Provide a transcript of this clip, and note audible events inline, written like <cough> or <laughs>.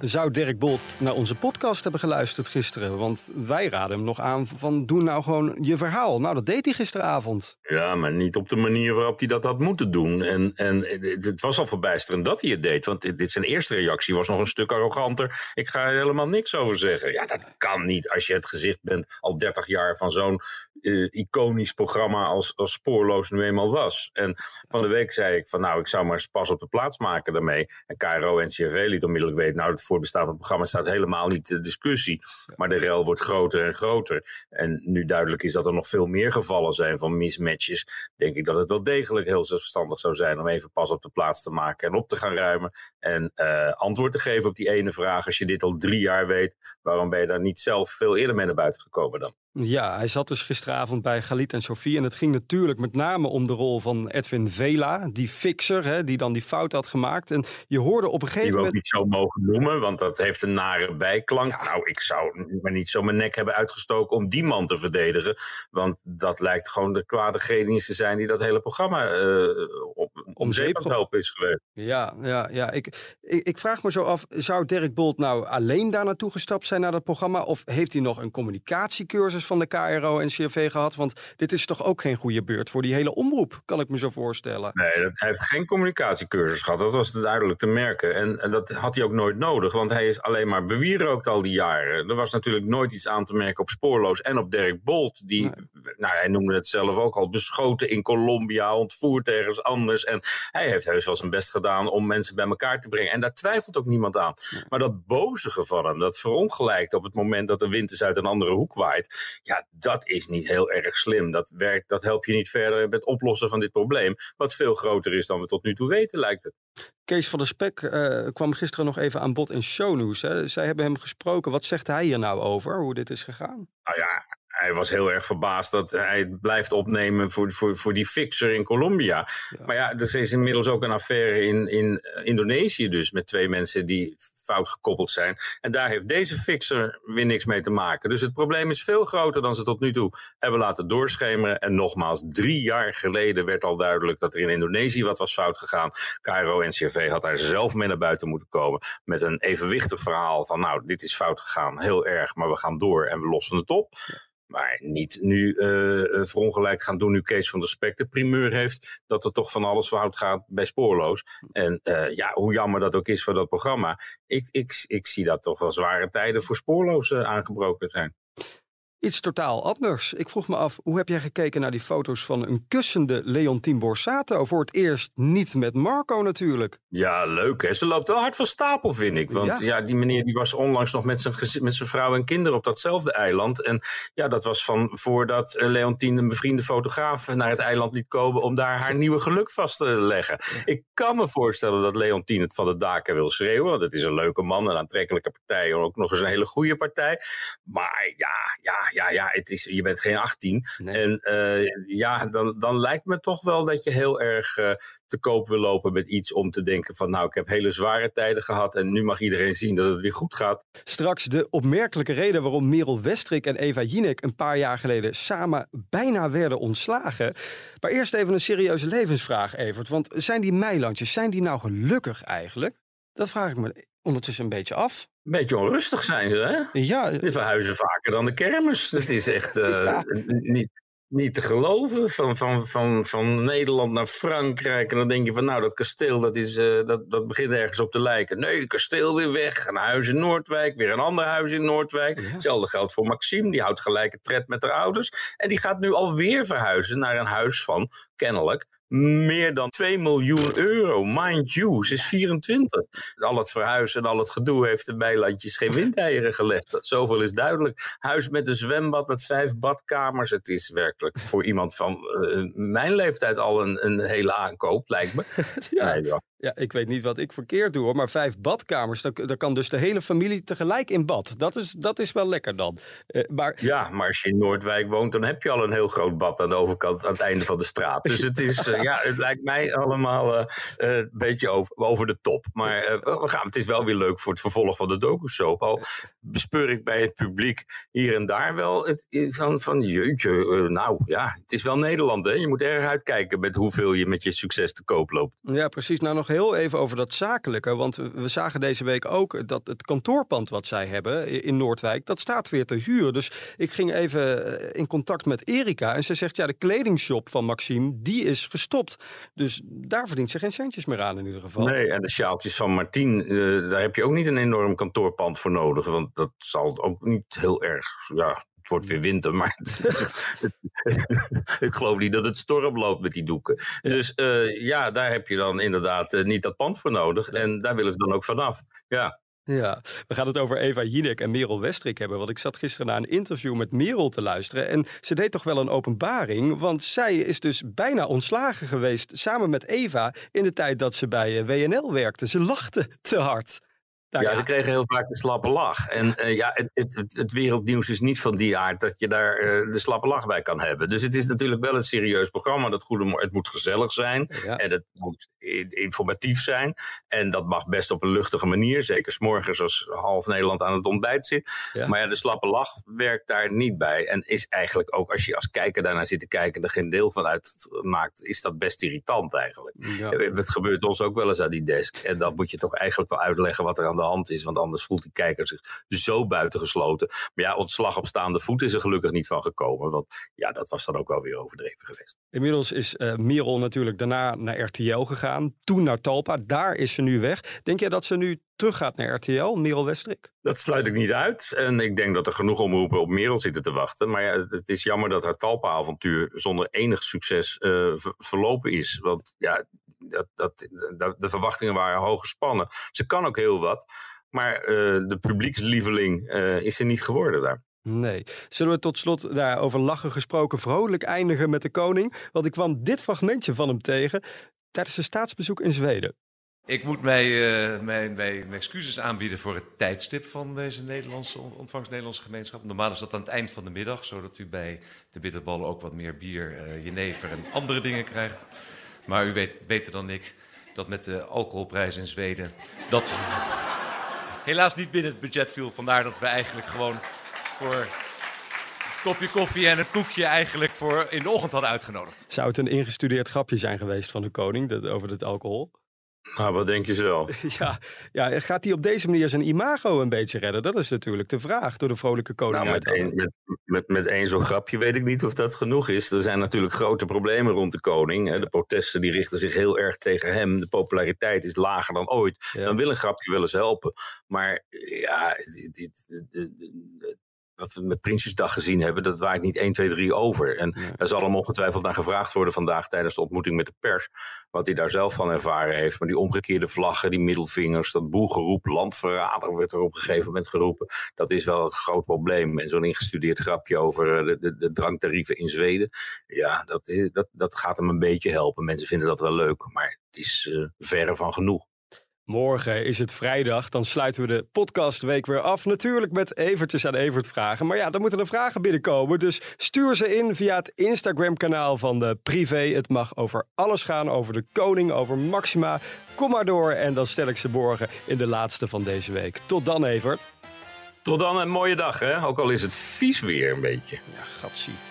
Zou Dirk Bolt naar onze podcast hebben geluisterd gisteren? Want wij raden hem nog aan van doe nou gewoon je verhaal. Nou, dat deed hij gisteravond. Ja, maar niet op de manier waarop hij dat had moeten doen. En, en het was al verbijsterend dat hij het deed. Want dit zijn eerste reactie was nog een stuk arroganter. Ik ga er helemaal niks over zeggen. Ja, dat kan niet als je het gezicht bent al 30 jaar van zo'n uh, iconisch programma als, als Spoorloos nu eenmaal was. En van de week zei ik van nou, ik zou maar eens pas op de plaats maken daarmee. En KRO en CRV liet onmiddellijk weten, nou het voorbestaat van het programma staat helemaal niet de discussie. Maar de rel wordt groter en groter. En nu duidelijk is dat er nog veel meer gevallen zijn van mismatches. Denk ik dat het wel degelijk heel verstandig zou zijn om even pas op de plaats te maken en op te gaan ruimen. En uh, antwoord te geven op die ene vraag. Als je dit al drie jaar weet, waarom ben je daar niet zelf veel eerder mee naar buiten gekomen dan? Ja, hij zat dus gisteravond bij Galit en Sofie. En het ging natuurlijk met name om de rol van Edwin Vela, die fixer, hè, die dan die fout had gemaakt. En je hoorde op een gegeven moment. Die we ook niet zo mogen noemen, want dat heeft een nare bijklank. Nou, ik zou maar niet zo mijn nek hebben uitgestoken om die man te verdedigen. Want dat lijkt gewoon de kwade genius te zijn die dat hele programma uh, om zeep is geweest. Ja, ja, ja. Ik, ik, ik, vraag me zo af, zou Dirk Bolt nou alleen daar naartoe gestapt zijn naar dat programma? Of heeft hij nog een communicatiecursus van de KRO en CRV gehad? Want dit is toch ook geen goede beurt voor die hele omroep, kan ik me zo voorstellen. Nee, hij heeft geen communicatiecursus gehad. Dat was duidelijk te merken. En, en, dat had hij ook nooit nodig, want hij is alleen maar bewierookt al die jaren. Er was natuurlijk nooit iets aan te merken op Spoorloos en op Dirk Bolt. Die, nou, hij noemde het zelf ook al, beschoten in Colombia, ontvoerd ergens anders. En hij heeft heus wel zijn best gedaan om mensen bij elkaar te brengen. En daar twijfelt ook niemand aan. Maar dat bozige van hem, dat verongelijkt op het moment dat de wind eens uit een andere hoek waait. Ja, dat is niet heel erg slim. Dat, werkt, dat helpt je niet verder met het oplossen van dit probleem. Wat veel groter is dan we tot nu toe weten, lijkt het. Kees van der Spek uh, kwam gisteren nog even aan bod in shownews. Hè. Zij hebben hem gesproken. Wat zegt hij hier nou over, hoe dit is gegaan? Nou ja, hij was heel erg verbaasd dat hij blijft opnemen voor, voor, voor die fixer in Colombia. Maar ja, er is inmiddels ook een affaire in, in Indonesië dus met twee mensen die fout gekoppeld zijn. En daar heeft deze fixer weer niks mee te maken. Dus het probleem is veel groter dan ze tot nu toe hebben laten doorschemeren. En nogmaals, drie jaar geleden werd al duidelijk dat er in Indonesië wat was fout gegaan. Cairo NCRV had daar zelf mee naar buiten moeten komen met een evenwichtig verhaal van nou, dit is fout gegaan, heel erg, maar we gaan door en we lossen het op. Maar niet nu uh, verongelijkt gaan doen nu Kees van der Spek de primeur heeft. Dat er toch van alles fout gaat bij Spoorloos. En uh, ja, hoe jammer dat ook is voor dat programma. Ik, ik, ik zie dat toch wel zware tijden voor Spoorloos aangebroken zijn. Iets totaal anders. Ik vroeg me af, hoe heb jij gekeken naar die foto's van een kussende Leontien Borsato? Voor het eerst niet met Marco natuurlijk. Ja, leuk hè. Ze loopt wel hard van stapel, vind ik. Want ja, die meneer die was onlangs nog met zijn, met zijn vrouw en kinderen op datzelfde eiland. En ja, dat was van voordat eh, Leontien een bevriende fotograaf naar het eiland liet komen om daar haar nieuwe geluk vast te leggen. Ik kan me voorstellen dat Leontien het van de daken wil schreeuwen. Want het is een leuke man, een aantrekkelijke partij. Ook nog eens een hele goede partij. Maar ja, ja, ja, ja, het is, je bent geen 18. En uh, ja, dan, dan lijkt me toch wel dat je heel erg uh, te koop wil lopen met iets om te denken van nou, ik heb hele zware tijden gehad en nu mag iedereen zien dat het weer goed gaat. Straks de opmerkelijke reden waarom Merel Westrik en Eva Jinek een paar jaar geleden samen bijna werden ontslagen. Maar eerst even een serieuze levensvraag, Evert. Want zijn die meilandjes, zijn die nou gelukkig eigenlijk? Dat vraag ik me ondertussen een beetje af. Een beetje onrustig zijn ze, hè? Ja. Die verhuizen vaker dan de kermis. Dat is echt uh, <laughs> ja. niet, niet te geloven. Van, van, van, van Nederland naar Frankrijk. En dan denk je van, nou, dat kasteel, dat, is, uh, dat, dat begint ergens op te lijken. Nee, kasteel weer weg. Een huis in Noordwijk. Weer een ander huis in Noordwijk. Ja. Hetzelfde geldt voor Maxime. Die houdt gelijke tred met haar ouders. En die gaat nu alweer verhuizen naar een huis van kennelijk meer dan 2 miljoen euro. Mind you, ze is 24. Al het verhuizen en al het gedoe heeft de bijlandjes geen windeieren gelegd. Zoveel is duidelijk. Huis met een zwembad met vijf badkamers. Het is werkelijk voor iemand van uh, mijn leeftijd al een, een hele aankoop, lijkt me. <laughs> ja. Nee, ja. Ja, ik weet niet wat ik verkeerd doe hoor, maar vijf badkamers, daar, kan dus de hele familie tegelijk in bad. Dat is, dat is wel lekker dan. Uh, maar... Ja, maar als je in Noordwijk woont, dan heb je al een heel groot bad aan de overkant, aan het einde van de straat. Dus het is, uh, ja, het lijkt mij allemaal uh, een beetje over, over de top. Maar we gaan, het is wel weer leuk voor het vervolg van de docu-soap. Al bespeur ik bij het publiek hier en daar wel het, van, van jeetje, nou ja, het is wel Nederland hè. Je moet erg uitkijken met hoeveel je met je succes te koop loopt. Ja, precies. Nou, nog heel even over dat zakelijke. Want we zagen deze week ook dat het kantoorpand wat zij hebben in Noordwijk, dat staat weer te huur. Dus ik ging even in contact met Erika en ze zegt, ja, de kledingshop van Maxime, die is gestopt. Dus daar verdient ze geen centjes meer aan in ieder geval. Nee, en de sjaaltjes van Martien, uh, daar heb je ook niet een enorm kantoorpand voor nodig. Want dat zal ook niet heel erg, ja, het wordt weer winter, maar <laughs> ik geloof niet dat het storm loopt met die doeken. Dus uh, ja, daar heb je dan inderdaad uh, niet dat pand voor nodig. En daar willen ze dan ook vanaf. Ja. Ja, we gaan het over Eva Jinek en Merel Westrik hebben. Want ik zat gisteren naar een interview met Merel te luisteren. En ze deed toch wel een openbaring. Want zij is dus bijna ontslagen geweest samen met Eva in de tijd dat ze bij WNL werkte. Ze lachte te hard. Nou, ja, ze kregen heel vaak de slappe lach. En uh, ja, het, het, het, wereldnieuws is niet van die aard dat je daar uh, de slappe lach bij kan hebben. Dus het is natuurlijk wel een serieus programma. Dat goede, het moet gezellig zijn ja. en het moet informatief zijn. En dat mag best op een luchtige manier. Zeker s'morgens als half Nederland aan het ontbijt zit. Ja. Maar ja, de slappe lach werkt daar niet bij. En is eigenlijk ook, als je als kijker daarnaar zit te kijken, er geen deel van uitmaakt, is dat best irritant eigenlijk. Ja. Het gebeurt ons ook wel eens aan die desk. En dan moet je toch eigenlijk wel uitleggen wat er aan de hand is. Want anders voelt die kijker zich zo buitengesloten. Maar ja, ontslag op staande voet is er gelukkig niet van gekomen. Want ja, dat was dan ook wel weer overdreven geweest. Inmiddels is uh, Merel natuurlijk daarna naar RTL gegaan. Toen naar Talpa. Daar is ze nu weg. Denk jij dat ze nu teruggaat naar RTL, Merel Westrik? Dat sluit ik niet uit. En ik denk dat er genoeg omroepen op Merel zitten te wachten. Maar ja, het is jammer dat haar Talpa-avontuur zonder enig succes uh, verlopen is. Want ja, dat, dat, dat, de verwachtingen waren hoog gespannen. Ze kan ook heel wat. Maar uh, de publiekslieveling uh, is ze niet geworden daar. Nee. Zullen we tot slot daar over lachen gesproken vrolijk eindigen met de koning? Want ik kwam dit fragmentje van hem tegen tijdens zijn staatsbezoek in Zweden. Ik moet mij, uh, mijn, mijn, mijn, excuses aanbieden voor het tijdstip van deze Nederlandse ontvangst Nederlandse gemeenschap. Normaal is dat aan het eind van de middag, zodat u bij de bitterballen ook wat meer bier, uh, jenever en andere dingen krijgt. Maar u weet beter dan ik dat met de alcoholprijs in Zweden dat helaas niet binnen het budget viel. Vandaar dat we eigenlijk gewoon voor kopje koffie en het koekje eigenlijk voor in de ochtend hadden uitgenodigd. Zou het een ingestudeerd grapje zijn geweest van de koning dat, over het alcohol? Nou, wat denk je zo? <laughs> Ja, ja, gaat hij op deze manier zijn imago een beetje redden? Dat is natuurlijk de vraag door de vrolijke koning. Nou, met, één, met, met, met één zo'n grapje weet ik niet of dat genoeg is. Er zijn natuurlijk grote problemen rond de koning. De protesten die richten zich heel erg tegen hem. De populariteit is lager dan ooit. Ja. Dan wil een grapje wel eens helpen. Maar ja, dit, dit, dit, wat we met Prinsjesdag gezien hebben, dat waait niet 1, 2, 3 over. En daar zal hem ongetwijfeld naar gevraagd worden vandaag tijdens de ontmoeting met de pers. Wat hij daar zelf van ervaren heeft. Maar die omgekeerde vlaggen, die middelvingers, dat boelgeroep, landverrader werd er op een gegeven moment geroepen. Dat is wel een groot probleem. En zo'n ingestudeerd grapje over de, de, de dranktarieven in Zweden. Ja, dat, dat, dat gaat hem een beetje helpen. Mensen vinden dat wel leuk, maar het is uh, verre van genoeg. Morgen is het vrijdag, dan sluiten we de podcastweek weer af. Natuurlijk met Evertjes aan Evert vragen. Maar ja, dan moeten er vragen binnenkomen. Dus stuur ze in via het Instagram-kanaal van de Privé. Het mag over alles gaan, over de koning, over Maxima. Kom maar door en dan stel ik ze morgen in de laatste van deze week. Tot dan, Evert. Tot dan, een mooie dag, hè? Ook al is het vies weer een beetje. Ja, gatsie.